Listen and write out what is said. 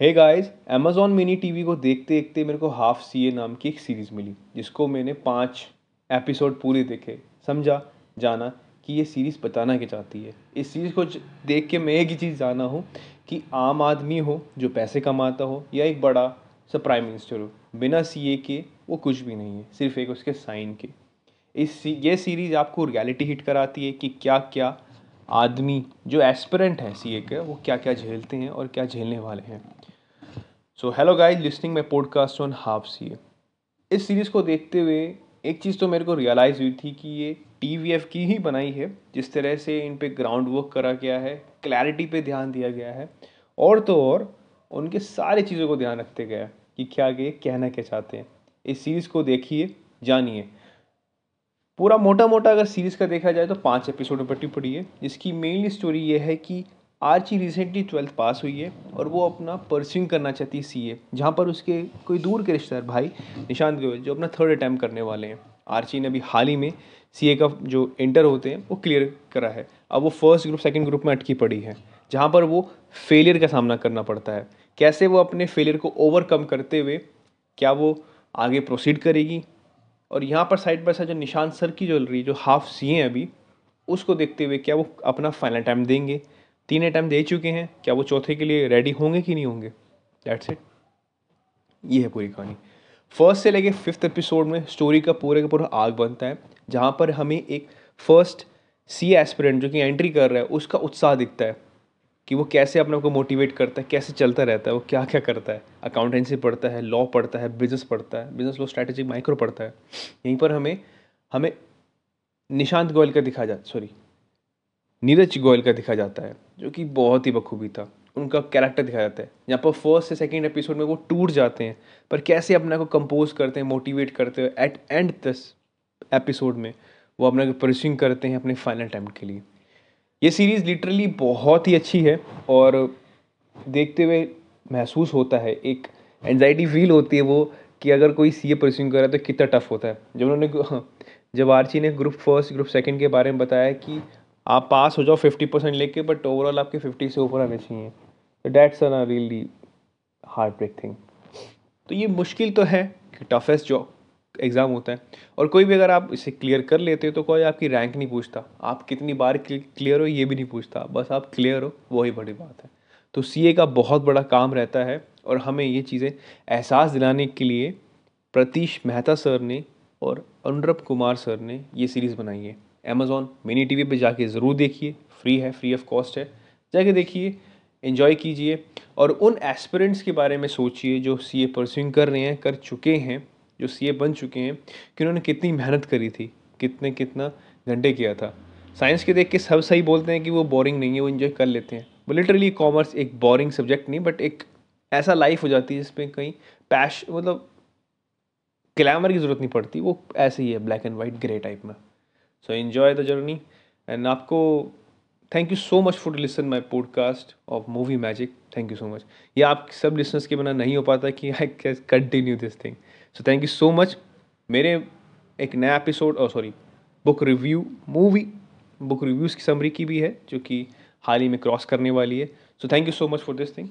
Hey guys Amazon mini TV को देखते देखते मेरे को हाफ़ सी ए नाम की एक सीरीज़ मिली, जिसको मैंने पाँच एपिसोड पूरे देखे। समझा? जाना कि ये सीरीज़ बताना क्या चाहती है। इस सीरीज़ को देख के मैं एक ही चीज़ जाना हूँ कि आम आदमी हो, जो पैसे कमाता हो, या एक बड़ा सा प्राइम मिनिस्टर हो, बिना सी ए के वो कुछ भी नहीं है, सिर्फ़ एक उसके साइन के। इस ये सीरीज़ आपको रियलिटी हिट कराती है कि क्या क्या आदमी जो एस्पिरेंट है सी ए के, वो क्या क्या झेलते हैं और क्या झेलने वाले हैं। So hello guys listening my podcast on half C इस सीरीज़ को देखते हुए एक चीज़ तो मेरे को रियलाइज़ हुई थी कि ये टी वी एफ़ की ही बनाई है, जिस तरह से इन पर ग्राउंड वर्क करा गया है क्लैरिटी पे ध्यान दिया गया है, और तो और उनके सारी चीज़ों को ध्यान रखते गया कि क्या ये कहना क्या चाहते हैं। इस सीरीज़ को देखिए, जानिए। पूरा मोटा मोटा अगर सीरीज़ का देखा जाए तो पाँच एपिसोड में पट्टी पड़ी है, जिसकी मेनली स्टोरी ये है कि आर्ची रिसेंटली ट्वेल्थ पास हुई है और वो अपना परस्यूइंग करना चाहती है सी ए जहाँ पर उसके कोई दूर के रिश्तेदार भाई निशांत गोयल जो अपना थर्ड अटैम्प्ट करने वाले हैं। आर्ची ने अभी हाल ही में सी ए का जो इंटर होते हैं, वो क्लियर करा है। अब वो फ़र्स्ट ग्रुप सेकेंड ग्रुप में अटकी पड़ी है, जहाँ पर वो फेलियर का सामना करना पड़ता है। कैसे वो अपने फेलियर को ओवरकम करते हुए क्या वो आगे प्रोसीड करेगी? और यहाँ पर साइड बाई साइड जो निशान सर की ज्वेलरी जो हाफ़ सी है अभी, उसको देखते हुए क्या वो अपना फाइनल टाइम देंगे? तीन अटैम्प दे चुके हैं। क्या वो चौथे के लिए रेडी होंगे कि नहीं होंगे? दैट्स इट ये है पूरी कहानी। फ़र्स्ट से लेके फिफ्थ एपिसोड में स्टोरी का पूरे का पूरा आग बनता है, जहाँ पर हमें एक फ़र्स्ट सी एस्पिरेंट जो कि एंट्री कर रहा है, उसका उत्साह दिखता है कि वो कैसे अपने को मोटिवेट करता है, कैसे चलता रहता है, वो क्या क्या करता है। अकाउंटेंसी पढ़ता है लॉ पढ़ता है बिज़नेस पढ़ता है बिज़नेस लॉ स्ट्रैटेजी माइक्रो पढ़ता है। यहीं पर हमें हमें निशांत गोयल का दिखा जाता सॉरी नीरज गोयल का दिखा जाता है, जो कि बहुत ही बखूबी था। उनका कैरेक्टर दिखाया जाता है। यहाँ पर फ़र्स्ट से सेकेंड एपिसोड में वो टूट जाते हैं, पर कैसे अपने को कंपोज करते हैं मोटिवेट करते हैं एट एंड दस एपिसोड में वो अपने को परस्यूइंग करते हैं अपने फाइनल टाइम के लिए। ये सीरीज़ लिटरली बहुत ही अच्छी है और देखते हुए महसूस होता है, एक एनजाइटी फील होती है वो कि अगर कोई सी ए कर रहा है तो कितना टफ होता है। जब उन्होंने जब आर्ची ने ग्रुप फ़र्स्ट ग्रुप सेकंड के बारे में बताया कि आप पास हो जाओ फिफ्टी परसेंट लेके बट ओवरऑल आपके फिफ्टी से ऊपर आने चाहिए। तो that's a really hard break thing तो ये मुश्किल तो है कि टफेस्ट जो एग्ज़ाम होता है। और कोई भी अगर आप इसे क्लियर कर लेते हो तो कोई आपकी रैंक नहीं पूछता। आप कितनी बार क्लियर हो ये भी नहीं पूछता। बस आप क्लियर हो, वही बड़ी बात है। तो सीए का बहुत बड़ा काम रहता है, और हमें ये चीज़ें एहसास दिलाने के लिए, प्रतीश मेहता सर ने और अनुरप कुमार सर ने ये सीरीज़ बनाई है। अमेज़ॉन मिनी टी वी पर जाके ज़रूर देखिए। फ्री है फ्री ऑफ़ कॉस्ट है। जाके देखिए इन्जॉय कीजिए। और उन एस्पिरेंट्स के बारे में सोचिए जो सी ए परस्यूइंग कर रहे हैं, कर चुके हैं, जो सी ए बन चुके हैं, कि उन्होंने कितनी मेहनत करी थी, कितने, कितना घंटे किया था। साइंस के देख के सब सही बोलते हैं कि वो बोरिंग नहीं है, वो इन्जॉय कर लेते हैं। वो लिटरली कॉमर्स एक बोरिंग सब्जेक्ट नहीं बट एक ऐसा लाइफ हो जाती है जिसमें कहीं पैश मतलब ग्लैमर की ज़रूरत नहीं पड़ती। वो ऐसे ही है black and white grey type में। So enjoy the journey and आपको thank you so much for listen my podcast of movie magic thank you so much ये आप सब लिसनर्स के बिना नहीं हो पाता कि I can continue this thing so thank you so much मेरे एक नया एपिसोड और sorry book review movie book reviews की समरी की भी है, जो कि हाल ही में क्रॉस करने वाली है. So thank you so much for this thing